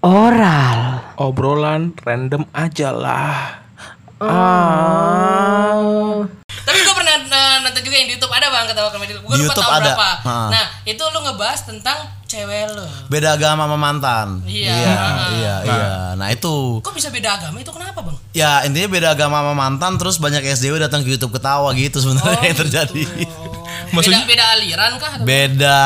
Oral. Obrolan random aja lah. Ah. Tapi gue pernah uh, nonton juga yang di YouTube ada bang ketawa komedi. Gue Di lupa YouTube tahun ada. berapa. Ha. Nah itu lu ngebahas tentang cewek lo. Beda agama sama mantan. Iya. Iya, iya, iya. Nah, itu Kok bisa beda agama itu kenapa bang? ya intinya beda agama sama mantan terus banyak SDW datang ke YouTube ketawa gitu sebenarnya yang terjadi. Maksudnya- Beda, beda aliran kah? atau- beda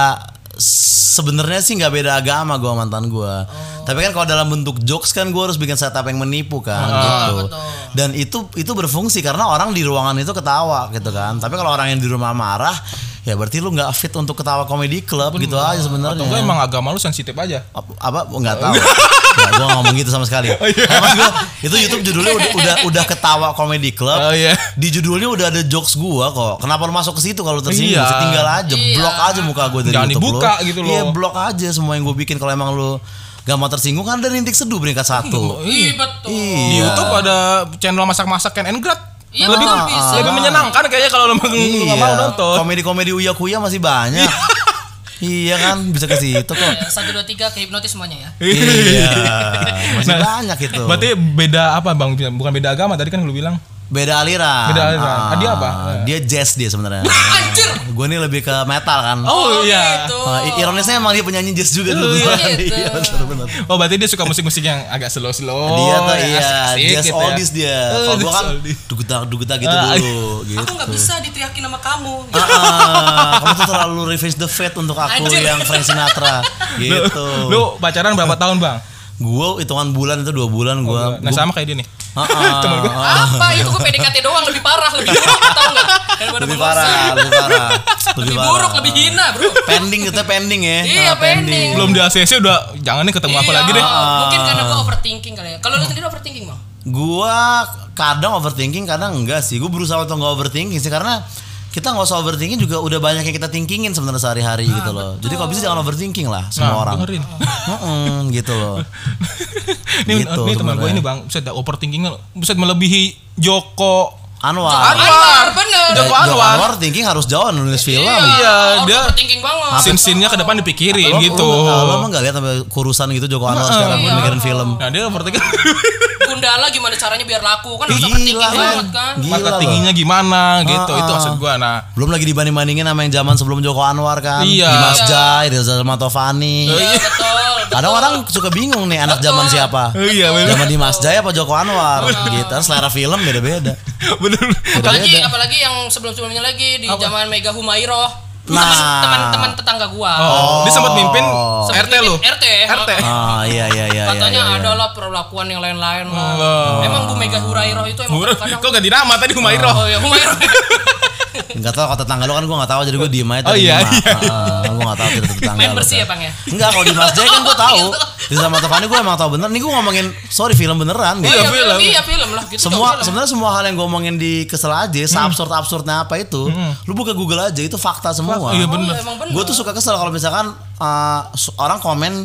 sebenarnya sih nggak beda agama gua sama mantan gua tapi kan kalau dalam bentuk jokes kan gua harus bikin setup yang menipu kan gitu betul. dan itu itu berfungsi karena orang di ruangan itu ketawa gitu kan tapi kalau orang yang di rumah marah ya berarti lu nggak fit untuk ketawa komedi club gitu aja sebenarnya Atau gue emang agama lu sensitif aja. apa, apa nggak tahu Nggak, gua nggak ngomong gitu sama sekali Nah, maksud gua, itu YouTube judulnya udah udah, udah ketawa comedy club Oh, iya. di judulnya udah ada jokes gua kok kenapa lu masuk ke situ kalau tersinggung Iya. Tinggal aja Iya. blok aja muka gue dari Jangan YouTube dibuka lu. gitu iya loh. blok aja semua yang gue bikin kalau emang lu gak mau tersinggung kan ada rintik seduh peringkat satu Iya betul. Di Iya. YouTube ada channel masak-masak Ken and Grad. Iya, lebih betul, bisa. lebih menyenangkan kayaknya kalau lu nggak mau nonton. komedi-komedi uya kuya masih banyak iya kan bisa ke situ kok Ya, Satu dua tiga ke hipnotis semuanya ya. iya masih Nah, banyak itu Berarti beda apa Bang? Bukan beda agama tadi kan lu bilang. Beda aliran Beda aliran. Ah, dia apa? dia jazz dia sebenarnya Anjir. gue nih lebih ke metal kan Oh, iya. Gitu. Nah, i- ironisnya emang dia penyanyi jazz juga dulu. gitu. Iya, benar-benar. Oh berarti dia suka musik-musik yang agak slow-slow. dia tuh iya, asik-asik jazz gitu ya. oldies dia. Oh, Kalau gua jazz kan dugetak dugetak gitu Ah, dulu gitu. Aku nggak bisa diteriakin sama kamu. Ah, ah, kamu tuh terlalu revenge the fate untuk aku Anjir. yang Frank Sinatra Lu, gitu. lu pacaran berapa tahun bang? Gua hitungan bulan itu dua bulan gua. Nah sama kayak dia nih. Temen gua. ah, Apa itu gue PDKT doang lebih parah lebih buruk tau nggak? Daripada lebih parah, lebih parah. Lebih parah. buruk lebih hina bro. Pending kita pending ya. Iya, Ah, pending. Belum di ACC udah jangan nih ketemu apa Iya, lagi deh. Mungkin karena gue overthinking kali ya. Kalau lu sendiri overthinking bang? Gua kadang overthinking, kadang enggak sih. Gue berusaha untuk nggak overthinking sih karena kita nggak usah overthinking juga udah banyak yang kita thinkingin sebenarnya sehari-hari gitu loh. Jadi kalau bisa jangan overthinking lah semua Nah, orang. dengerin. Mm-mm, gitu loh. Nih, Gitu nih teman gue ini bang, bisa ada overthinkingnya, bisa melebihi Joko. Anwar. Anwar bener. Joko Joko Anwar. Anwar thinking harus jauh nulis film. Iya, dia overthinking banget. scene-scene-nya ke depan dipikirin Lo- gitu. Lo, lo emang gak lihat sampai kurusan gitu Joko Anwar sekarang Iya. mikirin film. Nah dia overthinking. Gundala gimana caranya biar laku kan harus Gila, overthinking men. banget kan. Gila Market tingginya gimana gitu, Ah, itu ah. maksud gua. Nah, Belum lagi dibanding-bandingin sama yang zaman sebelum Joko Anwar kan. Iya. Dimas Iya. Jai, Reza Matovani. Iya betul. Kadang orang suka bingung nih anak zaman siapa. iya bener. Zaman Dimas Jaya apa Joko Anwar gitu. Selera film beda-beda. bener. Apalagi apalagi yang sebelum-sebelumnya lagi di zaman Mega Nah. Teman-teman tetangga gua. Oh, dia sempat mimpin Sempat RT lu. RT. RT. Ah iya iya iya. Katanya iya, iya. ada lah perlakuan yang lain-lain lah. Allah. Emang Bu Mega Hurairoh itu emang Murah. kadang Kok ganti nama tadi Humairo? Oh ya Humairoh. Enggak tahu kalau tetangga lu kan gua enggak tahu jadi gua diem aja Oh, tadi iya, nyimak. iya. Enggak tahu cerita tetangga. Main bersih ya. Bang ya. Enggak kalau Dimas Jaya kan gua tahu. Gitu. Di sama Tovani gua emang tahu bener. Nih gua ngomongin sorry film beneran gitu. Iya, Iya film. film. Iya film lah gitu. semua sebenarnya semua hal yang gue omongin di kesel aja, absurd absurdnya apa itu, lu buka Google aja itu fakta semua. Iya Oh, bener. iya, bener. Gue tuh suka kesel kalau misalkan uh, orang komen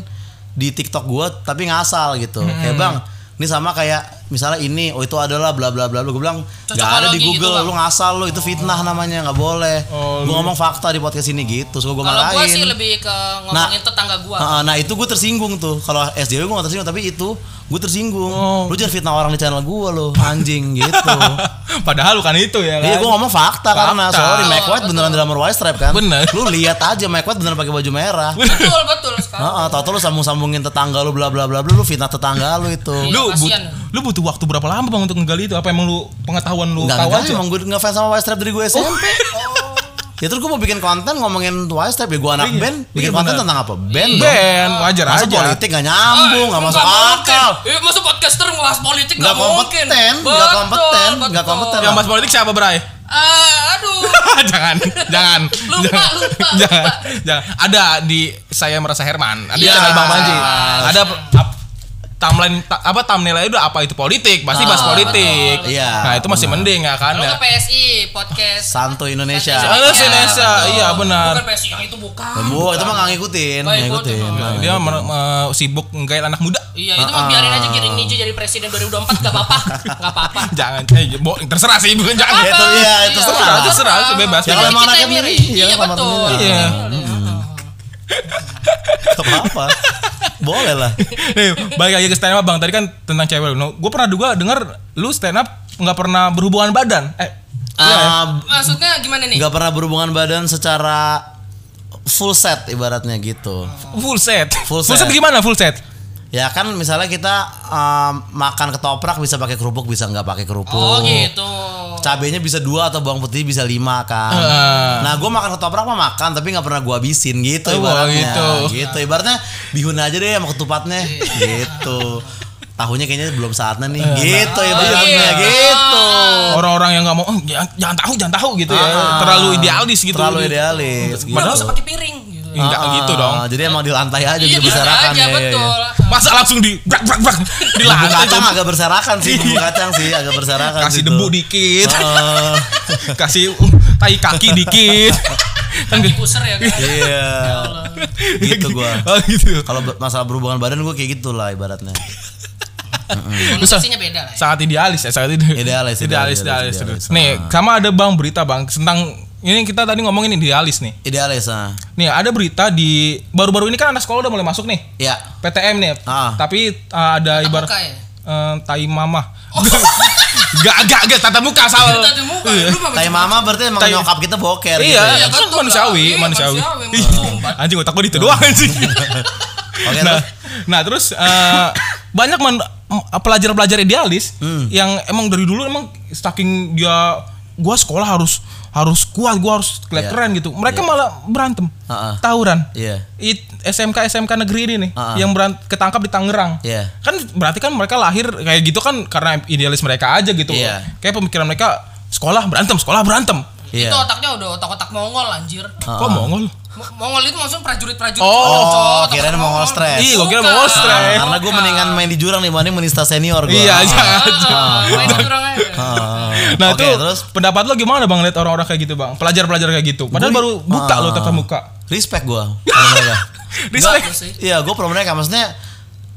di TikTok gue tapi ngasal gitu. Kayak bang, ini sama kayak misalnya ini, oh itu adalah bla bla bla. Gue bilang nggak ada di gitu, Google, Bang. lu ngasal lu itu fitnah namanya nggak boleh. Oh, gue ngomong fakta di podcast ini gitu, suka gue Kalau gua marahin. sih lebih ke ngomongin tetangga gua. Nah, nah itu gue tersinggung tuh. Kalau SJW gue gak tersinggung, tapi itu gue tersinggung. Oh. Lu jangan fitnah orang di channel gue lo, anjing gitu. Padahal bukan itu ya kan. Iya gue ngomong fakta, karena Fakta. sorry Mike White beneran dalam White Stripe kan. Bener. Lu lihat aja Mike White beneran pakai baju merah. Betul betul sekarang. Heeh, tau lu sambung-sambungin tetangga lu bla bla bla bla lu fitnah tetangga lu itu. Iya, Lu, but- lu butuh waktu berapa lama bang untuk nggali itu? Apa emang lu pengetahuan lu Enggak tahu enggak aja? emang gue ngefans sama White Stripe dari gue SMP. Ya terus gue mau bikin konten ngomongin Stripe ya gue anak Iya. band bikin Iya, konten bener. tentang apa? Band dong. Ben, wajar Masa aja. politik gak nyambung, gak masuk akal. Eh, masuk podcaster ngebahas politik Nggak nggak mungkin. kompeten, nggak Betul, kompeten, nggak betul. kompeten. Yang bahas politik siapa Bray? Ah, aduh. jangan, jangan, Lupa, jangan, lupa, jangan, lupa. jangan. Ada di saya merasa Herman, ada di Iya. channel Bang Panji. Ada ap- timeline ta- apa thumbnailnya udah apa itu politik, pasti bahas Ah, politik. betul. Iya, Nah, itu masih benar. mending ya kan Kalau ya. PSI podcast. Santo Indonesia. Santo Ah, Indonesia, iya benar. Bukan PSI yang itu bukan. Bu, itu mah nggak ngikutin, nggak ikutin, ngikutin. Nah, Dia me- sibuk nggait anak muda. Iya, itu mah biarin aja Giring Nijo jadi presiden 2024 gak apa-apa. Gak apa-apa. Jangan, eh, bo- terserah sih, bukan jangan. Itu iya, itu terserah, Iya, terserah, itu bebas. Ya, Jadi kalau emang kita anaknya iya, Iya, betul. Iya. Gak apa-apa. Boleh lah. Nih, balik lagi ke stand up bang. Tadi kan tentang cewek. No, gue pernah juga dengar lu stand up nggak pernah berhubungan badan. Eh, iya ya? Ah, Maksudnya gimana nih? nggak pernah berhubungan badan secara full set ibaratnya gitu. full set. Full set. set. gimana full set? Ya kan misalnya kita um, makan ketoprak bisa pakai kerupuk bisa nggak pakai kerupuk. Oh gitu. Cabenya bisa dua atau bawang putih bisa lima kan. Heeh. Nah gue makan ketoprak mah makan tapi nggak pernah gue habisin gitu Oh, ibaratnya. gitu. Gitu ibaratnya bihun aja deh sama ketupatnya gitu. Tahunya kayaknya belum saatnya nih. gitu ibaratnya iya. gitu. Orang-orang yang nggak mau, "Oh, jangan, jangan tahu, jangan tahu gitu ya. Ah, Terlalu idealis gitu. Terlalu idealis. Gitu. Padahal usah pakai piring gitu. Enggak Ah, gitu dong. Jadi emang di lantai aja Iya, gitu berserakan aja ya, ya, ya. betul. Masa langsung di brak brak brak di Bumbu lantai kacang agak berserakan sih, bumbu kacang sih agak berserakan. kasih situ. debu dikit, Ah, kasih uh, tai kaki dikit. kan puser ya kan. Iya. gitu gua. Oh gitu. Kalau masalah berhubungan badan gua kayak gitulah ibaratnya. Konotasinya beda lah. ya. sangat idealis ya sangat ide- Idealis, idealis, idealis, idealis, idealis. nih sama ada bang berita bang tentang ini kita tadi ngomongin idealis nih Idealis ah. nih ada berita di baru-baru ini kan anak sekolah udah mulai masuk nih Ya. PTM nih Ah. tapi uh, ada ibarat muka ya? eh, tai mama gak gak gak tatap muka salah Tatap muka. Mah Tai mama berarti emang Tai- nyokap kita boker gitu iya ya. kan betul manusiawi. Iya, manusiawi manusiawi, anjing otak gue itu doang anjing Oke nah, terus. nah terus eh, banyak man- m- pelajar-pelajar idealis Hmm. yang emang dari dulu emang saking dia gua sekolah harus harus kuat gua harus kelihatan Iya. keren gitu mereka malah berantem Ha-ha. tawuran Iya. It, SMK SMK negeri ini nih Ha-ha. yang berant ketangkap di Tangerang Iya. kan berarti kan mereka lahir kayak gitu kan karena idealis mereka aja gitu Iya. kayak pemikiran mereka sekolah berantem sekolah berantem Iya. Itu otaknya udah otak-otak Mongol anjir. kok mongol Mo- Mongol itu maksudnya prajurit-prajurit. Oh, otak kirain Mongol. Mongol stres. Iya, gua kira. Mongol stres. Ah, karena gue mendingan main di jurang nih dibanding menista senior gue. iya aja Ah, main curang aja. Nah Oke, itu terus pendapat lo gimana bang lihat orang-orang kayak gitu bang pelajar-pelajar kayak gitu padahal Gua- baru buka Ah. lo tatap muka respect gue. Respect. Iya, gue pro mereka maksudnya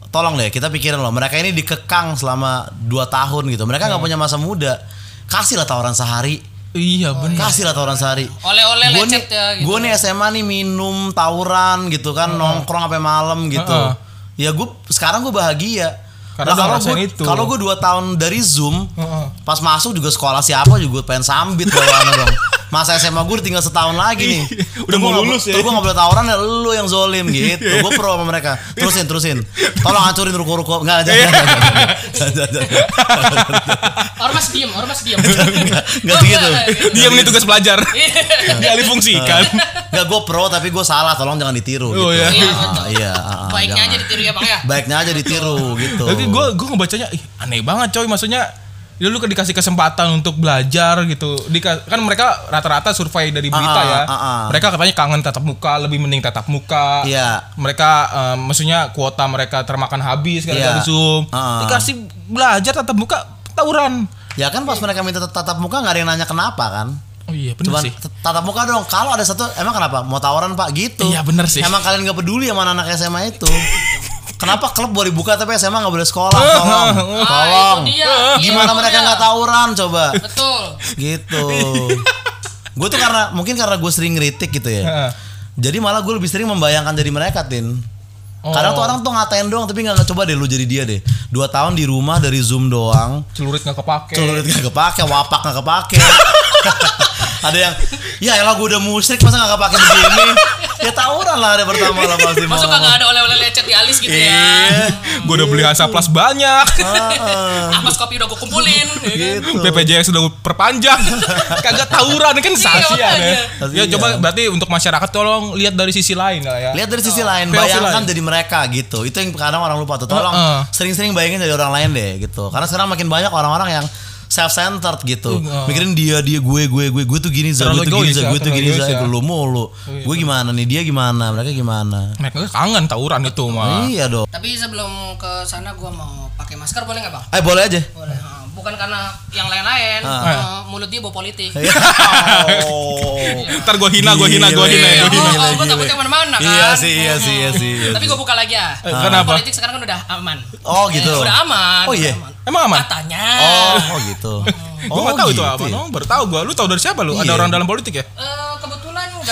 tolong deh kita pikirin loh mereka ini dikekang selama 2 tahun gitu mereka nggak punya masa muda kasihlah tawaran sehari iya benar kasihlah tawaran sehari Oleh-oleh gue lecet nih, ya gitu. gue nih SMA nih minum tawuran gitu kan nongkrong sampai malam gitu Heeh. ya gue sekarang gue bahagia Karena Lah, udah kalau gue itu. kalau gue dua tahun dari zoom Heeh. pas masuk juga sekolah siapa juga pengen sambit bawaannya dong masa SMA gue tinggal setahun lagi nih. Udah Terus mau lulus ya. terus gue gak boleh tawuran ya lu yang zolim gitu. Gue pro sama mereka. Terusin terusin. Tolong hancurin ruko-ruko. Nggak jangan jangan jangan jangan. Jangan Ormas diem, ormas diem. nggak nggak gitu. enggak, enggak. diam nih tugas pelajar Iya. dialih fungsikan nggak gue pro tapi gue salah. Tolong jangan ditiru Oh, gitu. iya. Iya, Ah, iya ah, ah, Baiknya aja ditiru ya bang ya. baiknya aja ditiru gitu. Tapi gue gue ngebacanya ih, aneh banget coy. Maksudnya ya lu kan dikasih kesempatan untuk belajar gitu Dika- kan mereka rata-rata survei dari berita Ah, ya ah, ah. mereka katanya kangen tatap muka lebih mending tatap muka Iya. mereka eh, maksudnya kuota mereka termakan habis gara-gara Iya. zoom Ah. dikasih belajar tatap muka tawuran ya kan pas mereka minta tatap muka nggak ada yang nanya kenapa kan oh iya Cuman sih tatap muka dong. Kalau ada satu, emang kenapa? Mau tawaran pak gitu? Iya, bener sih. Emang kalian nggak peduli sama anak SMA itu? kenapa klub boleh buka tapi SMA nggak boleh sekolah? Tolong, Ah, tolong. itu dia. Iya, Gimana itu mereka dia. nggak tawuran? Coba. Betul. gitu. gue tuh karena mungkin karena gue sering ngeritik gitu ya. Jadi malah gue lebih sering membayangkan jadi mereka tin. Kadang tuh Oh. orang tuh ngatain doang tapi nggak coba deh lu jadi dia deh. Dua tahun di rumah dari zoom doang. celurit nggak kepake Celurit gak kepake, wapak gak kepake. ada yang ya elah gue udah musrik masa gak kepake begini ya tawuran lah hari pertama lah pasti Masuk mau kagak ada oleh-oleh lecet di alis gitu ya. Iya. gue udah beli Hasaplas banyak Amas kopi udah gue kumpulin. kan? gitu BPJS sudah perpanjang kagak tawuran kan sasian ya ya coba berarti untuk masyarakat tolong lihat dari sisi lain lah ya lihat dari sisi lain bayangkan jadi mereka gitu itu yang kadang orang lupa tuh tolong Heeh. sering-sering bayangin dari orang lain deh gitu karena sekarang makin banyak orang-orang yang self centered gitu. Uh, Mikirin dia dia gue gue gue gue tuh gini za, gue tuh gini za, ya, gue tuh gini za, ya. lu mulu. Gue gimana nih, dia gimana, mereka gimana. Mereka kangen tawuran itu mah. Iya dong. Tapi sebelum ke sana gua mau pakai masker boleh nggak bang? Eh boleh aja. Boleh. Bukan karena yang lain-lain. Ha, mulut dia bawa politik. Oh. Ntar gue hina, gue hina, gue hina, Iya, gue gua, hina. oh, gua takutnya ke mana-mana kan. Iya sih, iya sih, iya sih. iya Tapi gue buka lagi ya. Kenapa? Politik sekarang kan udah aman. Oh gitu. Eh, udah aman. Oh, iya? aman. Emang aman? Katanya. Oh, oh gitu. Gue gak tahu itu gitu apa, ya? no? baru tahu gue. Lu tahu dari siapa lu? Ada Iya. orang dalam politik ya? Eh, kebetulan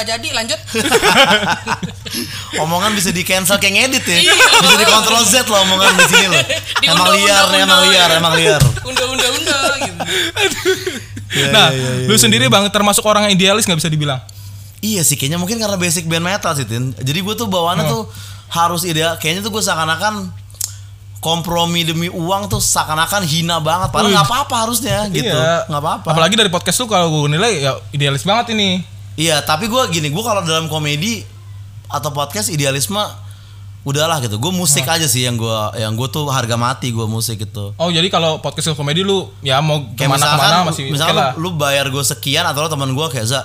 nggak jadi lanjut. Omongan bisa di cancel kayak ngedit ya. Iya. bisa di kontrol Z loh omongan di sini loh. Di Emang unda, liar unda, nih, emang unda. liar, emang liar. Unda unda unda gitu. Iya, nah, iya, iya, lu iya. sendiri bang termasuk orang yang idealis nggak bisa dibilang? Iya sih kayaknya mungkin karena basic band metal sih Tin. Jadi gue tuh bawaannya tuh harus ideal. Kayaknya tuh gue seakan-akan kompromi demi uang tuh seakan-akan hina banget. Padahal nggak apa-apa harusnya gitu. Iya. Nggak apa-apa. Apalagi dari podcast lu kalau gue nilai ya idealis banget ini. Iya, tapi gue gini, gue kalau dalam komedi atau podcast idealisme udahlah gitu. Gue musik aja sih yang gue yang gue tuh harga mati gue musik itu. Oh jadi kalau podcast lu komedi lu ya mau Kayak ke mana misalkan, ke mana masih lah. lu, lu bayar gue sekian atau lo teman gue kayak za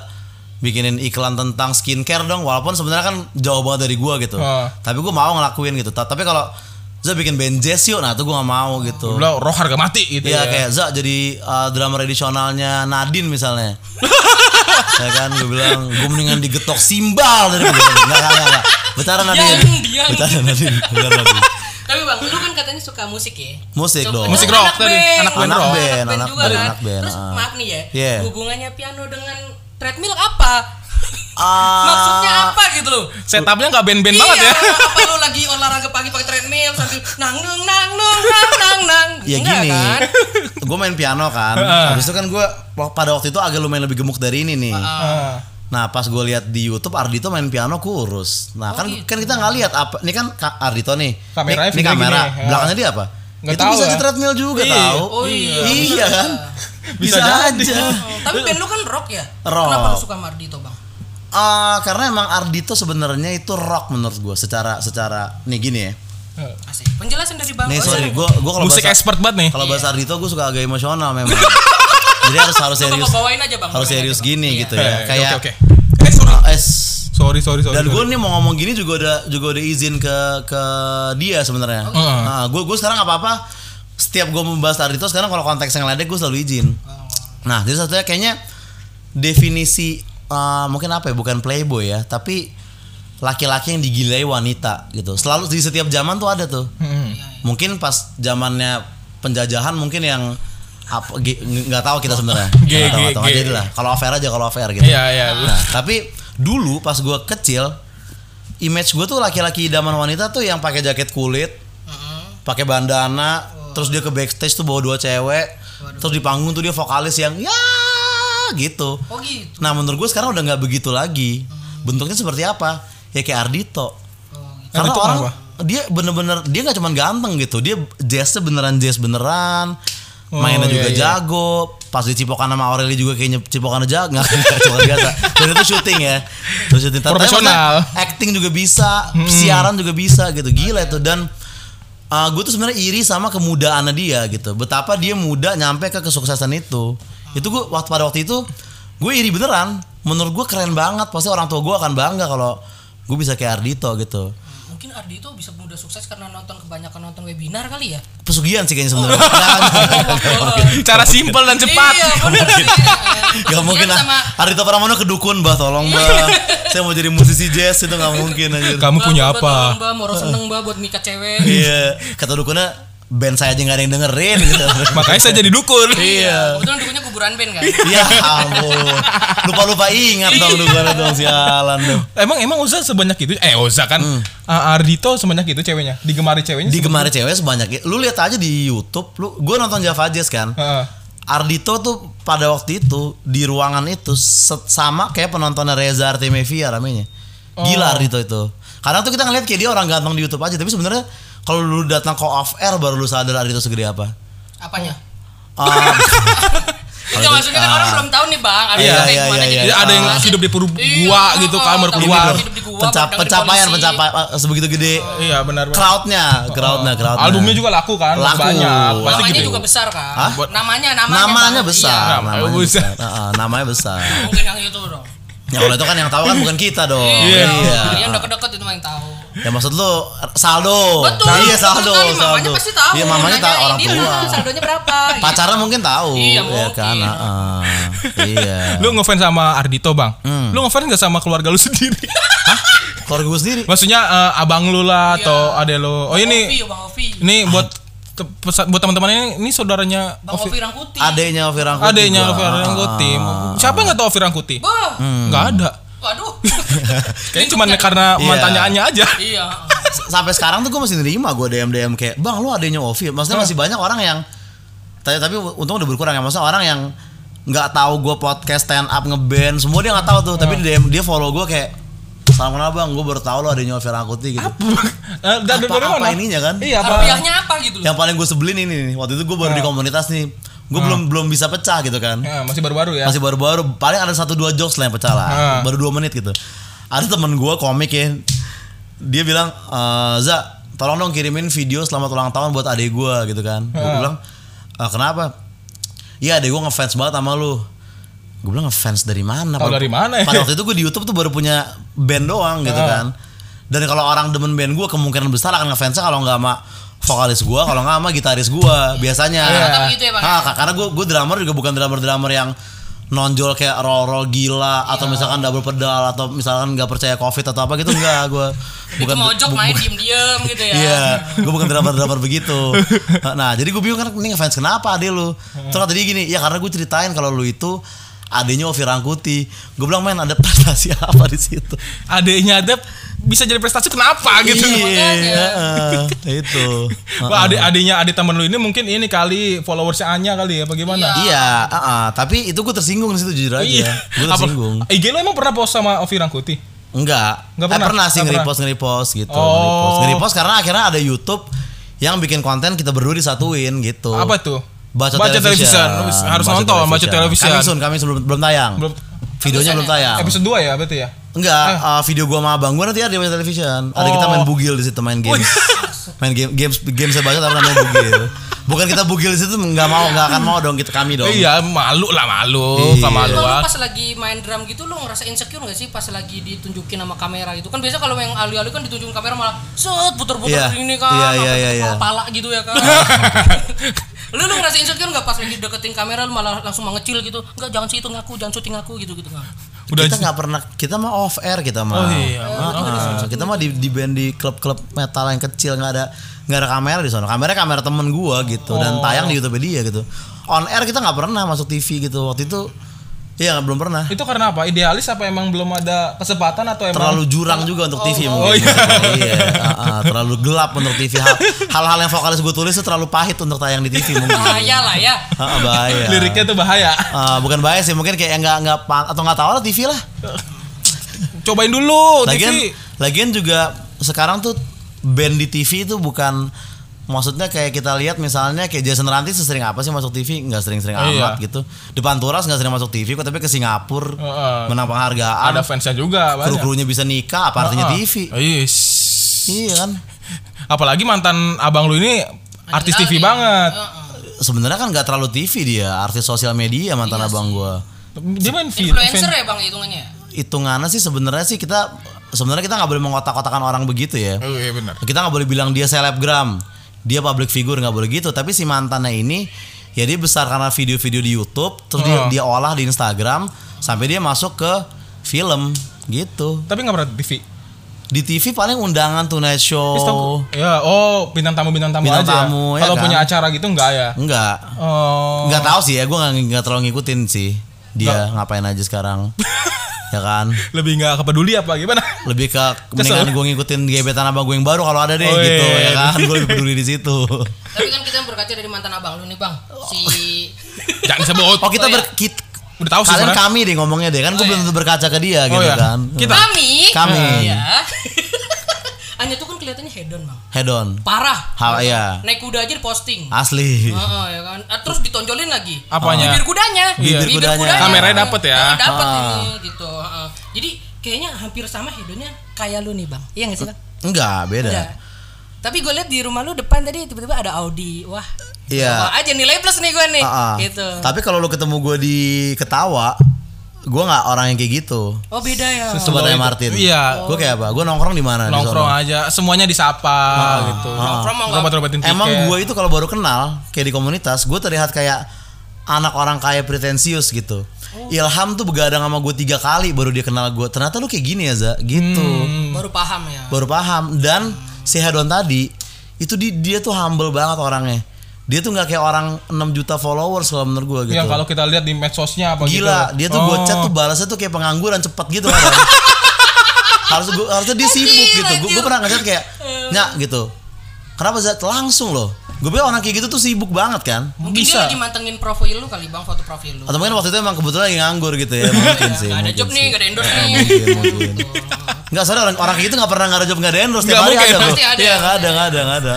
bikinin iklan tentang skincare dong walaupun sebenarnya kan jauh banget dari gue gitu. Ah. Tapi gue mau ngelakuin gitu. Ta- Tapi kalau za bikin band jazz yuk, nah itu gue gak mau gitu. Lu bilang roh harga mati gitu Iya ya. kayak za jadi uh, drummer additionalnya Nadine misalnya. ya kan gue bilang gue mendingan digetok simbal dari begitu. Enggak enggak enggak. enggak. Betara Nadine. Betara Nadine. Betara Nadine. Tapi bang, lu kan katanya suka musik ya? Musik dong. Musik Anak rock tadi, band. anak band Anak rock. band, anak band, kan? anak band, Terus ah. maaf nih ya, hubungannya piano dengan treadmill apa? Ah, Maksudnya apa gitu loh? Setupnya nggak band-band iya, banget ya. apa lu lagi olahraga pagi pakai treadmill sambil nang nung nang nung nang nang nang. Ya Enggak gini, kan? gue main piano kan. Habis itu kan gue pada waktu itu agak lumayan lebih gemuk dari ini nih. Ah. Nah pas gue lihat di YouTube Ardito main piano kurus. Nah Oh, kan gitu. kan kita nggak lihat apa. Ini kan Kak Ardito nih. Kameranya Ini, kamera. gini, ya. Belakangnya dia apa? Nggak itu tahu bisa ya. di treadmill juga Iya. tahu. Oh iya, Iya kan? Bisa Bisa, aja. Oh, tapi band lu kan rock ya? Rock. Kenapa lu suka Mardito bang? Ah, karena emang Ardito sebenarnya itu rock menurut gue secara secara nih gini ya. Asik. Penjelasan dari bang. Nih Oh, sorry, iya. gue gue kalau Musik bahasa expert banget nih. kalau bahasa Ardito gue suka agak emosional memang. Jadi harus harus serius. bawain aja bang. Harus bawain serius aja, Bang. gini Iya. gitu ya. Eh, Kayak Oke oke. Eh sorry. Ah, es. Sorry sorry sorry. Dan gue nih mau ngomong gini juga udah juga udah izin ke ke dia sebenarnya. Heeh. Nah, gue gue sekarang apa apa setiap gue membahas Ardito sekarang kalau konteks yang ledek gue selalu izin. Nah, jadi satunya kayaknya definisi eh, mungkin apa ya bukan playboy ya, tapi laki-laki yang digilai wanita gitu. Selalu di setiap zaman tuh ada tuh. Hmm. Mungkin pas zamannya penjajahan mungkin yang apa nggak tahu kita sebenarnya. Nggak tahu, lah, kalau affair aja kalau affair gitu. Iya iya. Nah, tapi dulu pas gue kecil, image gue tuh laki-laki idaman wanita tuh yang pakai jaket kulit, pakai bandana, terus dia ke backstage tuh bawa dua cewek, terus di panggung tuh dia vokalis yang ya gitu. Oh gitu. Nah menurut gue sekarang udah nggak begitu lagi. Bentuknya seperti apa? Ya kayak Ardito. Oh, gitu. Karena Ardito orang kenapa? dia bener-bener dia nggak cuma ganteng gitu, dia jazznya beneran jazz beneran. Oh, Mainnya iya, juga iya. jago. Pas di Cipokan sama Aureli juga kayaknya Cipokan jago. Nggak, cuma biasa. Dan itu syuting ya. Itu syuting. Profesional. Acting juga bisa, siaran juga bisa gitu. Gila itu dan uh, gue tuh sebenarnya iri sama kemudaannya dia gitu. Betapa dia muda nyampe ke kesuksesan itu. Itu gue waktu pada waktu itu gue iri beneran. Menurut gue keren banget. Pasti orang tua gue akan bangga kalau gue bisa kayak Ardito gitu. Mungkin Ardito bisa mudah sukses karena nonton kebanyakan nonton webinar kali ya. Pesugihan sih kayaknya sebenarnya. Nggak, nggak mungkin. Cara simpel dan cepat. Iya, bener sih. Gak mungkin Pesugihan ah. sama Ardito Pramono ke dukun bah tolong bah. Saya mau jadi musisi jazz itu gak mungkin anjir. Kamu punya apa? Mbak, Moro seneng mbak buat mikat cewek. Iya, kata dukunnya band saya aja gak ada yang dengerin gitu. Makanya saya jadi dukun. Iya. Kebetulan dukunnya kuburan band kan. Ya ampun. Lupa-lupa ingat dong dukunnya dong sialan dong. Emang emang Oza sebanyak itu? Eh Oza kan Ah, Ardito sebanyak itu ceweknya. Digemari ceweknya. Di gemari cewek sebanyak itu. Lu lihat aja di YouTube, lu gue nonton Java Jazz kan. Heeh. Ardito tuh pada waktu itu di ruangan itu set- sama kayak penontonnya Reza Artemevia ramenya. Gila Oh. Ardito itu. Kadang tuh kita ngeliat kayak dia orang ganteng di YouTube aja, tapi sebenarnya kalau lu datang ke off air baru lu sadar Ardito segede apa. Apanya? Ah, Enggak maksudnya kan orang belum tahu nih bang. Ada Iya, yang kayak iya, gimana iya, Jadi ada yang Ah. hidup di puru Iya, gua gitu kan baru keluar. Hidup di gua Pencap- baru pencapaian pencapaian sebegitu gede Iya benar benar. crowdnya crowdnya crowdnya Albumnya juga laku kan, Laku. banyak. Pasti Namanya juga besar kan. Hah? Namanya namanya. besar Iya. Namanya besar. namanya besar Mungkin yang itu dong. Ya kalau itu kan yang tahu kan bukan kita dong Iya. iya Yang deket-deket itu mah yang tahu. ya maksud lu saldo Betul. Nah, iya betul saldo sekali. Mamanya saldo pasti tahu. iya mamanya tahu orang dia, tua Saldonya berapa? pacarnya mungkin tahu Iya, ya mungkin. kan heeh. iya Lu ngefans sama Ardito, Bang? Hmm. Lu ngefans gak sama keluarga lu sendiri? Hah? keluarga gue sendiri Maksudnya eh, abang lu lah Iya. atau ade lu. Oh Ovi, ini Bang Ovi. ini buat buat teman-teman ini ini saudaranya Bang Ovi Rangkuti. adeknya Ovi Rangkuti adenya. Ovi Rangkuti. Siapa yang gak tahu Ovi Rangkuti? Bah. Nggak ada. Waduh. Kayaknya cuma karena Iya. mantannya Anya aja. Iya. sampai sekarang tuh gue masih nerima gue DM DM kayak bang lu adanya Ovi maksudnya masih banyak orang yang tapi tapi untung udah berkurang ya maksudnya orang yang nggak tahu gue podcast stand up ngeband semua dia nggak tahu tuh tapi di DM dia follow gue kayak salam kenal bang gue baru tahu lo adanya Ovi Rangkuti gitu Eh, dari, Apa- dari apa mana? ininya kan? Iya, apa? Harfiahnya apa gitu loh. yang paling gue sebelin ini nih waktu itu gue baru di Ah. komunitas nih gue belum belum bisa pecah gitu kan Ya, masih baru-baru ya. masih baru-baru paling ada satu dua jokes lah yang pecah lah Ah. baru dua menit gitu ada temen gue komik ya dia bilang "Eh, za tolong dong kirimin video selamat ulang tahun buat adik gue gitu kan gue Ah. bilang "Ah, kenapa iya adik gue ngefans banget sama lu gue bilang ngefans dari mana Tahu Pada- dari mana ya? pada waktu itu gue di YouTube tuh baru punya band doang gitu Ah. kan dan kalau orang demen band gue kemungkinan besar akan ngefansnya kalau nggak sama vokalis gue kalau nggak sama gitaris gue biasanya Rata-rata begitu ya, Bang, Ah, karena gue gue drummer juga bukan drummer drummer yang nonjol kayak roll roll gila atau misalkan double pedal atau misalkan nggak percaya covid atau apa gitu enggak gue Itu mojok main diem-diem gitu ya. Iya, gue bukan drummer drummer begitu. Nah, jadi gue bingung kan ini ngefans kenapa ade lu? Terus kata dia gini, ya karena gue ceritain kalau lu itu adenya Ovi Rangkuti. Gue bilang main ada prestasi apa di situ? Adeknya ada bisa jadi prestasi kenapa gitu. Iya, heeh, itu. Wah, adik adiknya adik temen lu ini mungkin ini kali followersnya Anya kali ya, bagaimana? Iya, heeh, tapi itu gue tersinggung di situ jujur aja. Gue Iya. Apa- tersinggung. IG lu emang pernah post sama Ovi Rangkuti? Enggak. Nggak Eh, pernah? pernah sih pernah? nge-repost nge-repost gitu, Oh. nge-repost. Nge-repost karena akhirnya ada YouTube yang bikin konten kita berdua disatuin gitu. Apa tuh? Baca, Baca television. television. Harus nonton, baca television. Kami sun, kami sun, belum, belum tayang. Belum Videonya belum tayang. episode 2 ya berarti ya? Enggak, Eh. uh, video gua sama abang gua nanti ada di baca television. Ada kita Oh. main bugil di situ main games. main game games games saya baca tapi namanya bugil. Bukan kita bugil di situ nggak mau nggak akan mau dong kita kami dong. Iya, malu lah malu, Iya. Lu kemaluan. pas lagi main drum gitu lu ngerasa insecure gak sih pas lagi ditunjukin sama kamera gitu kan biasa kalau yang ali-ali kan ditunjukin kamera malah set puter-puter Iya. ini kan Iya, iya, ke iya, iya. kepala gitu ya kan lu lu ngerasa insecure gak pas lagi deketin kamera lu malah langsung mengecil gitu enggak jangan situ ngaku jangan syuting aku gitu gitu kan Udah kita nggak pernah kita mah off air kita mah. Oh iya. Ah, kita mah di di band di klub-klub metal yang kecil nggak ada nggak ada kamera di sana. Kamera kamera temen gua gitu dan Oh. tayang di YouTube dia gitu. On air kita nggak pernah masuk TV gitu waktu itu. Iya belum pernah. Itu karena apa? Idealis apa emang belum ada kesempatan atau emang Terlalu jurang juga untuk TV mungkin. Oh, iya. iya. ah, ah, terlalu gelap untuk TV. Hal- Hal-hal yang vokalis gue tulis itu terlalu pahit untuk tayang di TV mungkin. bahaya lah ya Ah, ah, bahaya. liriknya tuh bahaya. Ah, bukan bahaya sih, mungkin kayak nggak nggak atau nggak tahu lah TV lah. Cobain dulu Lagian, TV. lagian juga sekarang tuh band di TV itu bukan maksudnya kayak kita lihat misalnya kayak Jason Ranti sesering apa sih masuk TV nggak sering-sering amat iya. gitu depan Turas nggak sering masuk TV kok tapi ke Singapura Heeh. menang penghargaan Ada fansnya juga kru banyak. krunya bisa nikah apa artinya Heeh. TV Yes. iya kan Apalagi mantan abang lu ini artis TV Ali. banget. sebenarnya kan nggak terlalu TV dia artis sosial media mantan Iya abang gua Dia main influencer fan- ya bang hitungannya hitungannya sih sebenarnya sih kita sebenarnya kita nggak boleh mengotak-kotakan orang begitu ya Oh iya benar. kita nggak boleh bilang dia selebgram dia public figure nggak boleh gitu tapi si mantannya ini ya dia besar karena video-video di YouTube terus dia Oh. dia olah di Instagram sampai dia masuk ke film gitu Tapi nggak pernah di TV. di TV paling undangan Tonight Show Ya, oh bintang tamu bintang tamu Bintang aja. tamu, ya Kalau kan? punya acara gitu enggak ya? enggak Oh. nggak tahu sih ya gue nggak nggak terlalu ngikutin sih dia ngapain aja sekarang ya kan Lebih nggak kepeduli apa gimana? lebih ke mendingan gue ngikutin gebetan abang gue yang baru kalau ada deh Oh, gitu iya. ya kan gue lebih peduli di situ tapi kan kita berkaca dari mantan abang lu nih bang si Jangan sebut. oh kita Oh, iya. ber kit- Udah tahu sih kalian sebenarnya. kami deh ngomongnya deh kan gue Oh, belum iya. tentu berkaca ke dia gitu iya. kan Kita- kami Kami. ya Anya tuh kan kelihatannya hedon bang head on parah Hal iya naik kuda aja diposting asli Heeh, ya kan. Ah, Terus ditonjolin lagi. Apanya? Bibir kudanya. Iya. Bibir kudanya. Kameranya dapet ya. dapat Ah. ini gitu. Heeh. Jadi kayaknya hampir sama hedonnya kayak lu nih bang iya nggak sih bang Enggak, beda. Enggak. tapi gue lihat di rumah lu depan tadi tiba-tiba ada Audi wah Iya. Wah aja nilai plus nih gue nih Ah, ah. gitu Tapi kalau lu ketemu gue di ketawa, gue nggak orang yang kayak gitu. oh beda ya Coba tanya Martin. Iya. Gue kayak apa? Gue nongkrong di mana? di Nongkrong sono? aja, semuanya disapa gitu. Nongkrong mau nggak-. Emang gue itu kalau baru kenal kayak di komunitas, gue terlihat kayak anak orang kaya pretensius gitu. Oh. Ilham tuh begadang sama gue tiga kali baru dia kenal gue. Ternyata lu kayak gini ya Za, gitu. Hmm. baru paham ya Baru paham. Dan si Hedon tadi itu di, dia tuh humble banget orangnya. Dia tuh nggak kayak orang 6 juta followers kalau menurut gue gitu. Yang kalau kita lihat di medsosnya apa gitu. Gila, dia tuh gue Oh. chat tuh balasnya tuh kayak pengangguran cepet gitu kan. harus gue harusnya dia sibuk gitu. Gue gue pernah ngechat kayak nyak gitu. Kenapa Zat langsung loh? Gue bilang orang kayak gitu tuh sibuk banget kan. mungkin Bisa. dia lagi mantengin profil lu kali bang foto profil lu Atau mungkin waktu itu emang kebetulan lagi nganggur gitu ya mungkin sih. Gak ada mungkin job sih. nih, gak ada endorse nih. Mungkin, mungkin. Enggak, soalnya orang, orang kayak gitu gak pernah gak ada job gak ada endorse Tiap Nggak hari mungkin, ada pasti ada. Iya gak ada, gak ada, gak ada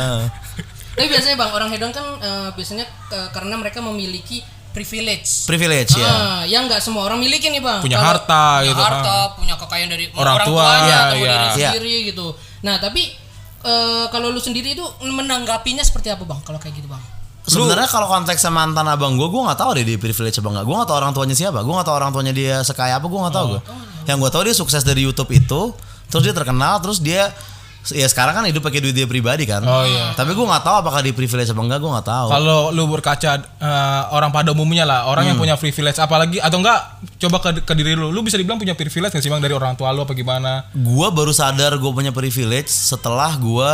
Tapi biasanya bang orang hedon kan eh, biasanya eh, karena mereka memiliki privilege. Privilege ya Ah, yang nggak semua orang miliki nih bang. Punya Kalau- harta punya gitu, harta, punya kekayaan dari Orang tua, tuanya iya, atau iya. diri Iya. sendiri gitu. Nah tapi eh, kalau lu sendiri itu menanggapinya seperti apa bang? Kalau kayak gitu bang? Sebenarnya kalau konteksnya mantan abang gue, gue gak tahu deh dia privilege apa enggak. Gue gak tahu orang tuanya siapa. Gue gak tahu orang tuanya dia sekaya apa. Gue gak tahu gue. Yang gue tahu dia sukses dari YouTube itu, terus dia terkenal, terus dia ya sekarang kan hidup pakai duit dia pribadi kan. Oh, iya. Tapi gue nggak tahu apakah dia privilege apa enggak. Gue nggak tahu. Kalau lu berkaca eh, orang pada umumnya lah, orang Hmm. yang punya privilege apalagi atau enggak coba ke, ke diri lu, lu bisa dibilang punya privilege nggak sih bang dari orang tua lu apa gimana? Gue baru sadar gue punya privilege setelah gue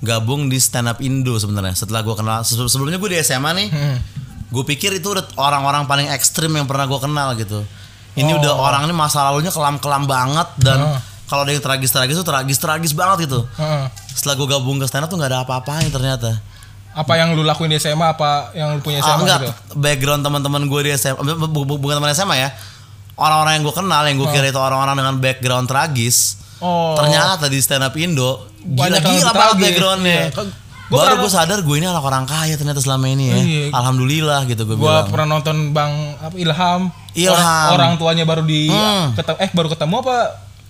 gabung di stand up Indo sebenarnya. Setelah gue kenal se- sebelumnya gue di SMA nih, Hmm. gue pikir itu udah orang-orang paling ekstrim yang pernah gue kenal gitu. Ini Oh. udah orang ini masa lalunya kelam-kelam banget dan Oh. Kalau ada yang tragis-tragis itu tragis-tragis banget gitu. Heeh. Setelah gue gabung ke stand up tuh nggak ada apa-apanya ternyata. Apa yang lu lakuin di SMA apa yang lu punya Ah, SMA enggak, gitu? background teman-teman gue di SMA, bu- bu- bu- bukan teman SMA ya. Orang-orang yang gue kenal, yang gue kira itu orang-orang dengan background tragis, Oh. ternyata di stand up Indo Banyak yang gila-gila lebih banget tragis. backgroundnya. Iya. Kan gua Baru gue sadar gue ini anak orang kaya ternyata selama ini ya. Iya. Alhamdulillah gitu gue bilang. pernah nonton Bang apa Ilham. Ilham. Orang, orang tuanya baru di Hmm. ketemu eh baru ketemu apa?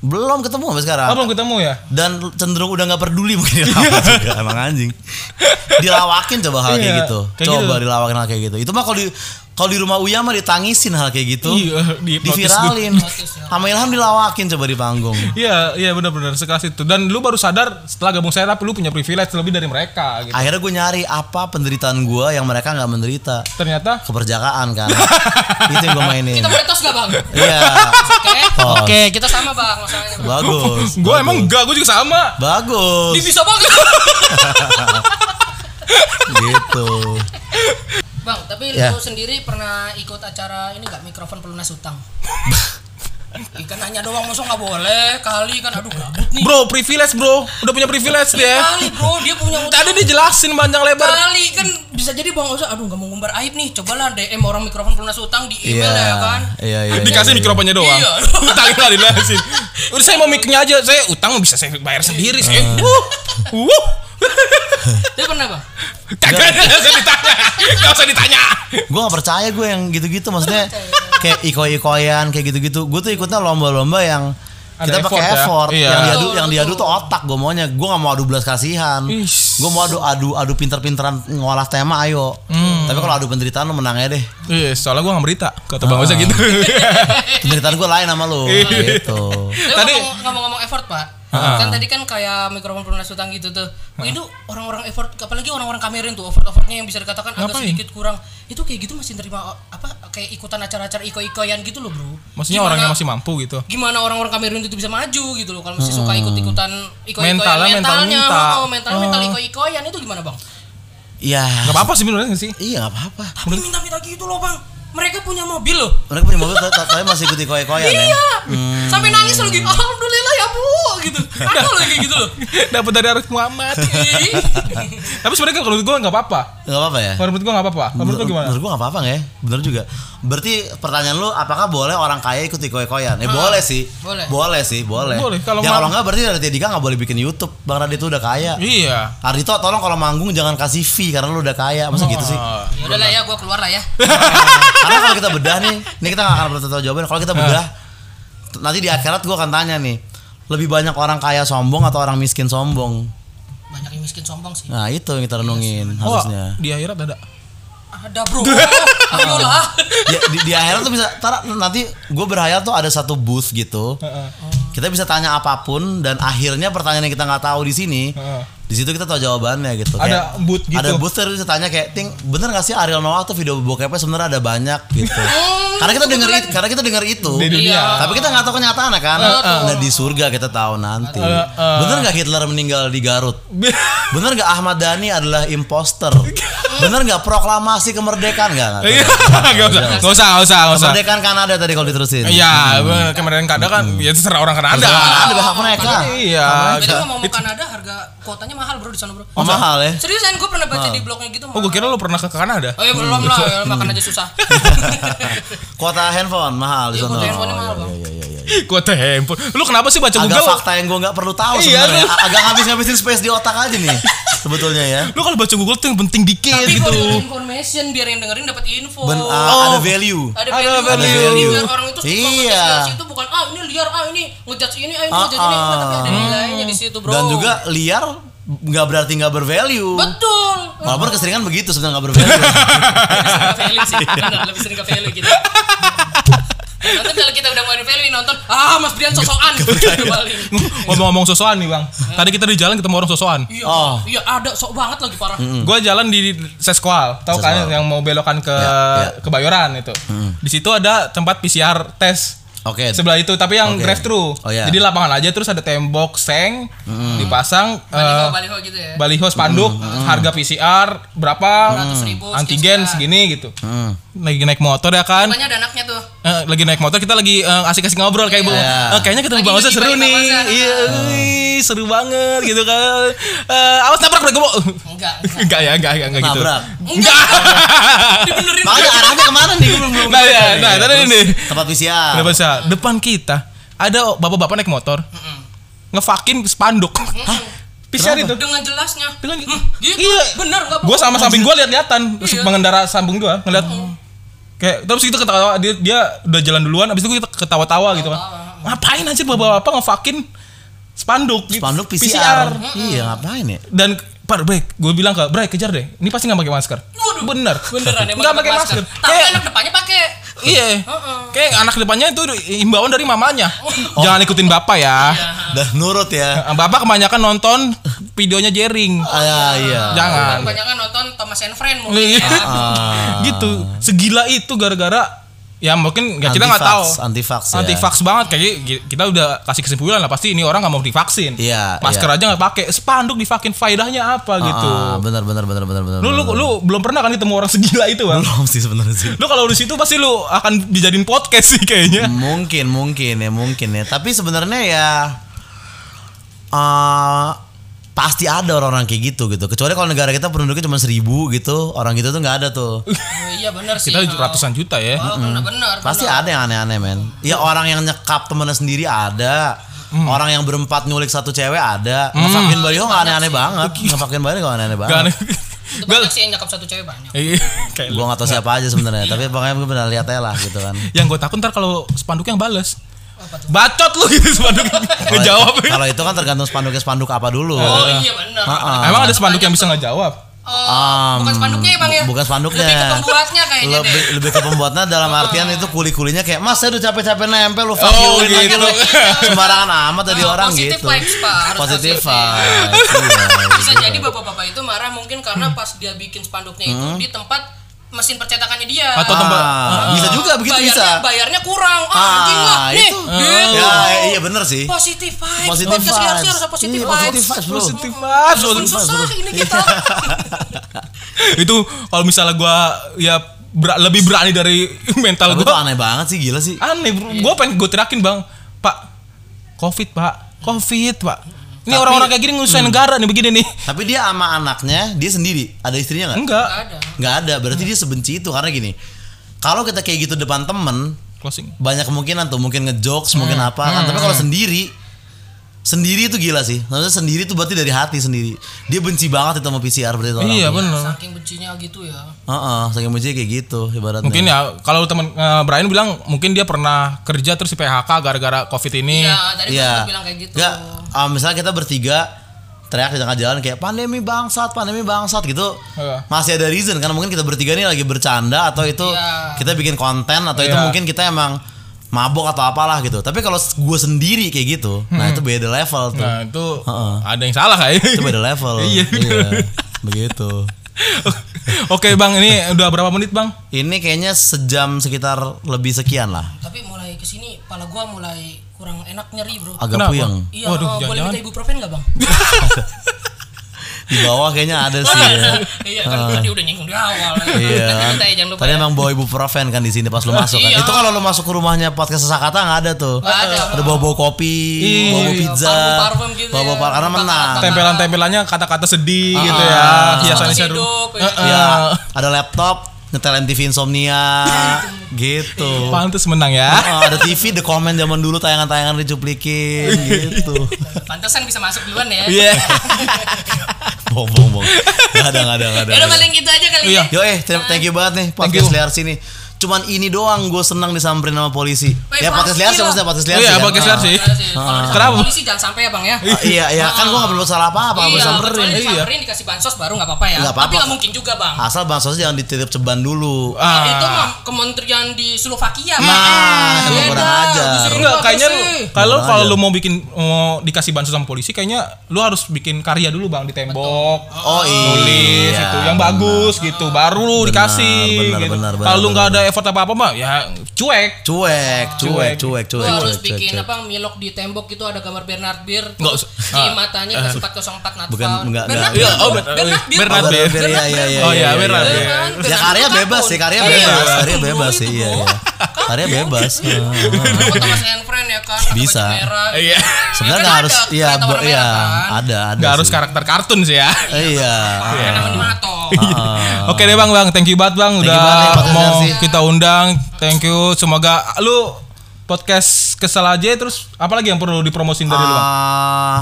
Belum ketemu sampai sekarang. Oh, belum ketemu ya? Dan cenderung udah nggak peduli mungkin dilawak juga emang anjing. Dilawakin coba hal kayak Iya, gitu. kayak coba gitu. dilawakin hal kayak gitu. Itu mah kalau di kalau di rumah Uya mah ditangisin hal kayak gitu. Iya, di diviralin. Sama Ilham dilawakin coba di panggung. Iya, iya benar-benar sekelas itu. Dan lu baru sadar setelah gabung saya lu punya privilege lebih dari mereka gitu. Akhirnya gue nyari apa penderitaan gue yang mereka nggak menderita. Ternyata Keperjakaan kan. Itu yang gue mainin. Kita boleh tos gak bang? Iya. Oke, oke kita sama bang masalahnya. Bang. Bagus. gue emang enggak, gue juga sama. Bagus. Ini bisa banget. gitu. Bang, tapi Ya. lu sendiri pernah ikut acara ini gak mikrofon pelunas utang? Ikan nanya doang masa nggak boleh kali kan aduh gabut nih. Bro, privilege bro. Udah punya privilege dia. Kali bro dia punya utang. Tadi dijelasin panjang lebar. kali kan bisa jadi bang Oza aduh nggak mau ngumbar aib nih cobalah DM orang mikrofon pelunas utang di email Iya. ya kan Iya, iya. Dikasih iya. mikrofonnya doang. Iya. Utangnya lah dijelasin. Udah saya mau mic-nya aja. Saya utang bisa saya bayar sendiri. Saya. Wuh. Wuh. Dia pernah bang Kagak nggak usah ditanya. Enggak usah ditanya. gue gak percaya gue yang gitu-gitu maksudnya kayak iko-ikoyan kayak gitu-gitu gue tuh ikutnya lomba-lomba yang Ada kita pakai effort ya? effort Iya. yang diadu yang diadu tuh otak gue maunya gue gak mau adu belas kasihan gue mau adu adu adu pinter-pinteran ngolah tema ayo tapi kalau adu penderitaan lu menang aja deh Iya, soalnya gue nggak berita. Kata Bang Ah. Oza gitu. penderitaan gue lain sama lu Iya. gitu Tadi- ngomong- ngomong-ngomong effort pak Kan tadi kan kayak mikrofon pelunas utang gitu tuh. Wah, itu orang-orang effort apalagi orang-orang kamerin tuh effort-effortnya yang bisa dikatakan agak Ngapain? sedikit kurang. Itu kayak gitu masih nerima uh, apa kayak ikutan acara-acara iko-ikoyan gitu loh bro. Maksudnya Gimana- orang yang masih mampu gitu. gimana orang-orang Kamerun itu bisa maju gitu loh kalau masih suka ikut-ikutan iko-ikoyan Mentalnya mental mentalnya. oh, mental mental Oh. iko-ikoyan itu gimana bang? Ya Gak apa-apa sih nggak sih. iya gak apa-apa. Tapi minta-minta gitu loh bang. Mereka punya mobil loh. Mereka punya mobil tapi- masih ikut iko-ikoyan ya? Iya sampai nangis lagi. Alhamdulillah bu gitu ada loh kayak gitu loh Dapat dari Arif Muhammad. Tapi sebenarnya kalau menurut gue nggak apa-apa. gak apa-apa ya Kalau menurut gue nggak apa-apa. Kalau menurut lu gimana? Menurut gua gak apa-apa nggak ya? Bener juga. Berarti pertanyaan lu apakah boleh orang kaya ikut iko-ikoyan? Eh boleh sih. boleh. Boleh sih, boleh. Boleh, kalau ya kalau enggak berarti Raditya Dika gak boleh bikin YouTube. Bang Radit udah kaya. Iya. Ardito tolong kalau manggung jangan kasih fee karena lu udah kaya. Masa gitu sih? Ah, ya udah lah ya gue keluar lah ya karena kalau kita bedah nih, ini kita gak akan tahu jawaban. Kalau kita bedah, nanti di akhirat gue akan tanya nih, lebih banyak orang kaya sombong atau orang miskin sombong? Banyak yang miskin sombong sih. Nah itu yang kita renungin Oh, harusnya. di akhirat ada. Ada bro. Ayolah. Ya, di, di akhirat tuh bisa, tar, nanti gue berhayal tuh ada satu booth gitu. Heeh. Kita bisa tanya apa pun dan akhirnya pertanyaan yang kita nggak tahu di sini, Heeh. Di situ kita tahu jawabannya gitu. Ada booth gitu. Ada booth terus bisa tanya kayak, ting bener gak sih Ariel Noah tuh video bokepnya sebenarnya ada banyak gitu. karena kita dengar itu, karena kita dengar itu. Di dunia. Iya. Tapi kita nggak tahu kenyataannya kan. Nah di surga kita tahu nanti. Eh, eh. Bener nggak Hitler meninggal di Garut? Bener nggak Ahmad Dhani adalah imposter? Bener nggak proklamasi kemerdekaan nggak? nggak tahu. Iya, usah, nggak usah, nggak usah. Kemerdekaan Kanada tadi kalau diterusin. Iya, kemarin kada kan, ya terserah orang Kanada. Kanada hak mereka. Iya. Jadi ngomong mau Kanada harga kuotanya mahal bro di sana bro. Oh, mahal ya? Seriusan gue pernah baca di blognya gitu. Oh, gue kira lu pernah ke Kanada. Oh ya belum lah, ya, makan aja susah. Kuota handphone mahal di Iya, sana. kuota handphonenya mahal, Oh, Bang. iya, iya, iya, iya. Kuota handphone. Lu kenapa sih baca Agak Google? fakta yang gue nggak perlu tahu Iya, sebenarnya. lu- Agak ngabis-ngabisin space di otak aja nih sebetulnya ya. Lu kalau baca Google tuh yang penting dikit Tapi gitu. kalau information biar yang dengerin dapat info. Ben, ah, Oh. ada value. ada Ada value, value. Jadi value. biar orang itu suka Iya. itu bukan ah ini liar ah ini ngejudge ini ah ini Ah, ngejudge ini ah. tapi ada nilainya di situ bro Dan juga liar nggak berarti nggak bervalue. betul Walaupun keseringan begitu sebenarnya nggak bervalue. lebih sering ke value sih benar lebih sering ke value gitu Nanti kalau kita udah mau value nonton, ah Mas Brian sosokan. Gitu. Ngomong-ngomong sosokan nih, Bang. Tadi kita di jalan ketemu orang sosokan. Iya, Oh. iya ada sok banget lagi parah. Gue jalan di Seskual, tahu kan yang mau belokan ke Ya, ya. Kebayoran itu. Di situ ada tempat PCR tes. Oke. Sebelah itu tapi yang Oke. drive thru. Oh, iya. Jadi lapangan aja terus ada tembok seng dipasang Baliho, eh, baliho gitu ya. baliho spanduk harga PCR berapa 200.000 antigen sekian. segini gitu. Hmm. Lagi naik motor ya kan. Rupanya ada anaknya tuh. Eh, lagi naik motor kita lagi eh, asik-asik ngobrol kayak bu Iya. eh, kayaknya ketemu Bang Osa seru nih iya wih, seru banget gitu kan Eh, awas nabrak bro Enggak, enggak. enggak ya enggak enggak, enggak gitu Nabrak. enggak Dibenerin. Makanya arahnya ke mana nih? Belum belum. Nah, ngerti nah, tadi nih. Tempat PCR. Udah bisa depan kita ada bapak-bapak naik motor ngefakin spanduk PCR itu Dengan jelasnya. dengan gitu. iya Bener enggak gue sama samping gue lihat-lihatan Iya. pengendara samping gue ngeliat kayak terus kita ketawa dia, dia udah jalan duluan abis itu kita ketawa-tawa gitu kan ngapain aja bapak-bapak ngefakin spanduk gitu. Spanduk PCR. Iya, ngapain ya? dan Pak, Bray, gue bilang ke Bray, kejar deh. Ini pasti nggak pakai masker. Waduh. Bener. Beneran emang Nggak pakai masker. Tapi Kayak, anak depannya pakai. Iya. Kayak anak depannya itu imbauan dari mamanya. Jangan ikutin bapak ya. Dan nurut ya. Bapak kebanyakan nonton videonya Jering. Ah, iya. Jangan. Banyak kan nonton Thomas and Friend mungkin. Iya. Ah. gitu. Segila itu gara-gara ya mungkin ya kita nggak tahu. Anti-vax, anti-vax ya. Anti banget kayak kita udah kasih kesimpulan lah pasti ini orang nggak mau divaksin. Iya, Masker iya. aja nggak pakai. Spanduk divakin faedahnya apa gitu. Ah, benar benar benar benar benar. Lu, lu lu belum pernah kan ketemu orang segila itu bang? belum sih sebenarnya sih. Lu kalau di situ pasti lu akan dijadiin podcast sih kayaknya. mungkin mungkin ya mungkin ya. Tapi sebenarnya ya eh pasti ada orang-orang kayak gitu gitu. Kecuali kalau negara kita penduduknya cuma seribu gitu, orang gitu tuh nggak ada tuh. Oh, iya bener sih. Kita Oh. ratusan juta ya. Oh, bener bener. Pasti bener. ada yang aneh-aneh men. Ya orang yang nyekap temennya sendiri ada. Orang yang berempat nyulik satu cewek ada. Ngefakin baliho nggak aneh-aneh banget. Ngefakin baliho nggak aneh-aneh Gak banget. aneh. Itu banyak sih yang nyakap satu cewek banyak. Iya, kayak Gue gak tau siapa aja sebenarnya. Tapi pokoknya gue pernah lihat aja lah gitu kan. Yang gue takut ntar kalau spanduk yang bales. Bacot lu gitu spanduk ngejawab. Kalau itu kan tergantung spanduknya spanduk apa dulu. Oh iya bener. Ah, Emang ada spanduk yang bisa ngejawab? Oh, Um, bukan spanduknya ya bang ya? bukan spanduknya. Lebih ke pembuatnya kayaknya lebih, deh. lebih ke pembuatnya dalam artian itu kuli-kulinya kayak mas saya udah capek-capek nempel lu fuck Oh, lagi gitu. lu sembarangan amat dari Oh, orang positive gitu vibes, Pak. Harus positif positif. vibes iya, Bisa gitu. jadi bapak-bapak itu marah mungkin karena pas dia bikin spanduknya itu di tempat mesin percetakannya dia. Atau tempat Ah, bisa juga begitu bayarnya, bisa Bayarnya kurang. Ah, Ah, anjing lah. Nih, itu. gitu. ya iya bener sih Positive vibes. Sih vibes. harus positive Iya, vibes. positive vibes, bro. Positif. Walaupun susah ini kita. itu kalau misalnya gua ya ber- lebih berani dari mental gua aneh banget sih gila sih aneh bro gua pengen gue teriakin bang pak covid pak covid pak ini orang-orang kayak gini ngusain negara nih begini nih. Tapi dia sama anaknya dia sendiri. Ada istrinya nggak? Enggak. Nggak ada. nggak ada. Berarti dia sebenci itu karena gini kalau kita kayak gitu depan temen closing. banyak kemungkinan tuh mungkin ngejokes mungkin apa kan. Tapi kalau sendiri sendiri itu gila sih. Maksudnya sendiri itu berarti dari hati sendiri. Dia benci banget itu sama PCR berarti orang. Iya benar. Saking bencinya gitu ya. Heeh, saking benci kayak gitu ibaratnya. Mungkin ya kalau teman eh, Brian bilang mungkin dia pernah kerja terus di PHK gara-gara Covid ini. Iya, tadi Iya. bilang kayak gitu. Nggak, ah, misalnya kita bertiga teriak di tengah jalan kayak pandemi bangsat, pandemi bangsat gitu. Iya. Masih ada reason karena mungkin kita bertiga ini lagi bercanda atau itu Iya. kita bikin konten atau itu Iya. mungkin kita emang mabok atau apalah gitu. Tapi kalau gue sendiri kayak gitu, nah itu beda level tuh. Nah, itu Heeh. ada yang salah kayaknya. Itu beda level. Iya. Begitu. Oke, Bang, ini udah berapa menit, Bang? Ini kayaknya sejam sekitar lebih sekian lah. Tapi mulai ke sini kepala gua mulai kurang enak nyeri bro. Agak Kenapa? puyeng. Iya, Waduh, eh, boleh minta ibuprofen nggak bang? Di bawah kayaknya ada sih ya. iya kan tadi udah nyinggung di awal. Iya. Ya jangan lupa. Tadi ya. emang bawa ibuprofen kan di sini pas lu masuk kan. Iya. Itu kalau lu masuk ke rumahnya podcast Sesakata nggak ada tuh. Ada, bawa-bawa kopi, Iya. bawa pizza, Parfum-parfum gitu bawa ya. karena menang. Tempelan-tempelannya kata-kata sedih Ah, gitu ya. Hiasannya seru. hidup, ya. Heeh. Ya, ada laptop, nyetelin TV insomnia, gitu. Pantes menang ya. Oh, ada TV The Comment zaman dulu tayangan-tayangan dicuplikin gitu. Pantesan bisa masuk duluan ya. Iya. Bohong, bohong, bohong. Gak ada, gak ada, gak ada. Ya udah paling gitu aja kali Iya. ya. Yo eh, thank you banget nih podcast liar sini. Cuman ini doang gue senang disamperin sama polisi. Ya podcast pasti liar sih maksudnya podcast liar Iya, sih. kan? podcast liar Ah. sih. Kalau Kenapa? Polisi jangan sampai ya bang ya. Ah, iya, iya kan gue gak perlu salah apa-apa, Iya, bisa samperin. Iya. dikasih bansos baru nggak apa-apa ya. Nggak apa-apa. Tapi nggak mungkin juga bang. Asal bansos jangan dititip ceban dulu. Ah. Itu mah kementerian di Slovakia. Nah, Bang. Beda, kurang bisa Enggak, kayaknya sih. kalau kalau lu mau bikin mau dikasih bansos sama polisi kayaknya lu harus bikin karya dulu Bang di tembok. Oh iya. Tulis itu yang bagus gitu, baru lu dikasih benar, gitu. benar, benar, Kalau lu nggak ada effort apa-apa mah ya cuek. Cuek, cuek, cuek, Lu cuek. harus cuek, bikin cuek. apa milok di tembok itu ada gambar Bernard Beer Nggak di Ah. matanya ke 404 Natfal. Bukan, enggak, Bernard enggak. Beer. Iya, oh, bro. Bernard- Bernard Beer. Oh, iya, iya, iya, Oh, iya, iya, Bernard iya. Beer. Kan, Ya karya bebas sih, karya Iya, bebas, karya bebas sih, iya, iya. Karya bebas. Foto sama Sayan Friend ya kan. Bisa. Iya. Sebenarnya nggak harus, iya, iya, kan. ada, ada. Nggak harus karakter kartun sih ya. Iya. Ah. Oke deh bang, bang, thank you banget bang, Thank udah mau kita undang, thank you. Semoga lu podcast kesel aja, terus apa lagi yang perlu dipromosin dari lu bang? Ah,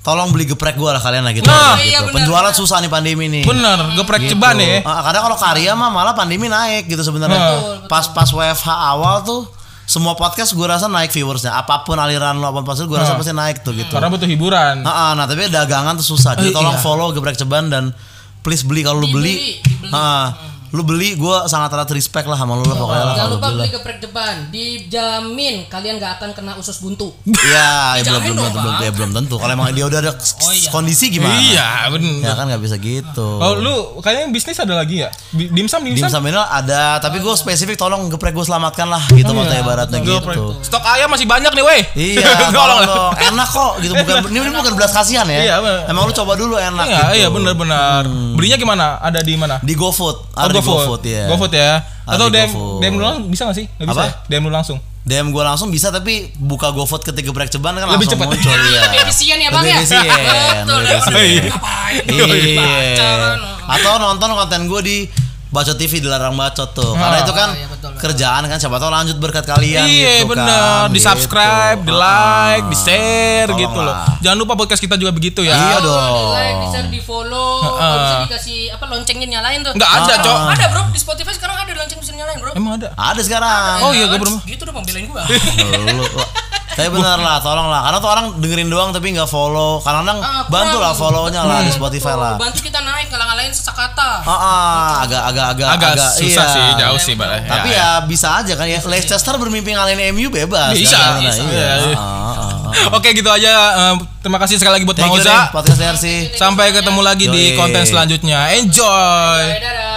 tolong beli geprek gua lah kalian lah gitu. Nah. gitu. Iya, benar, Penjualan benar. susah nih pandemi nih. Bener, geprek Gitu. ceban ya. Ah, kadang kalau karya mah malah pandemi naik gitu sebenarnya. Betul, Pas pas WFH awal tuh semua podcast gue rasa naik viewersnya. Apa pun aliran lo apa pun pasti gue rasa Ah. pasti naik tuh gitu. Karena butuh hiburan. Ah, ah, nah tapi dagangan tuh susah. Jadi Eh, tolong iya. follow geprek ceban dan please beli kalau lu beli. Dibeli, dibeli. Ah, lu beli gue sangat erat respect lah sama lu lah pokoknya lah Jangan kalau lupa beli. geprek depan. Dijamin kalian gak akan kena usus buntu. Iya, ya belum Dijamin belum dong, belum, ya, belum tentu. Kalau emang dia udah ada Oh, iya. kondisi gimana? Iya, bener. Ya kan nggak bisa gitu. Oh lu kayaknya bisnis ada lagi ya? Dimsum, dimsum. Dimsum ini ada, tapi gue spesifik tolong geprek gue selamatkan lah gitu Oh, maksudnya iya. ibaratnya Geprek. gitu. Stok ayam masih banyak nih, weh. Iya, tolong dong. Enak kok gitu bukan ini, bukan belas kasihan ya. Iya. Emang lu coba dulu enak Iya, gitu. iya benar-benar. Belinya gimana? Ada di mana? Di GoFood, Oh, ada di GoFood. GoFood ya. GoFood ya. Atau DM GoFood. DM lu langsung bisa gak sih? Nggak bisa Apa? ya? DM lu langsung. DM gue langsung bisa tapi buka GoFood ketika geprek ceban kan Lebih langsung cepet. muncul ya. Lebih efisien ya bang Lebih ya. efisien, Betul. lebih efisien. Iya. Iya. Atau nonton konten gue di Bacot TV dilarang bacot tuh. Karena Ah, itu kan iya, betul, betul. Kerjaan kan siapa tahu lanjut berkat kalian Iya gitu bener, kan. di gitu. subscribe, di like, di share Tolong gitu loh. Jangan lupa podcast kita juga begitu ya. Iya dong. Di like, di share, di follow. Kalau bisa dikasih apa loncengnya nyalain tuh. Nggak ada, Ah. Cok. Ada bro di Spotify sekarang ada lonceng bisa nyalain bro. Emang ada? Ada sekarang. Oh iya, gue belum. Gitu dong belain gua. Tapi bener lah, tolong lah. Karena tuh orang dengerin doang tapi nggak follow. Kadang-kadang Ah, bantu kurang. lah follownya lah di Spotify lah. Bantu kita naik kalau ngalahin sesakata. Ah, ah, agak agak agak Agak, susah iya. sih, jauh sih, Mbak. Tapi ya, bisa aja kan ya. Leicester bermimpi ngalahin MU bebas. Bisa. kan? Bisa. iya. Iya. Oke gitu aja. Terima kasih sekali lagi buat Bang Oza. podcast. Sampai ketemu lagi di Yoi. konten selanjutnya. Enjoy. Dadah.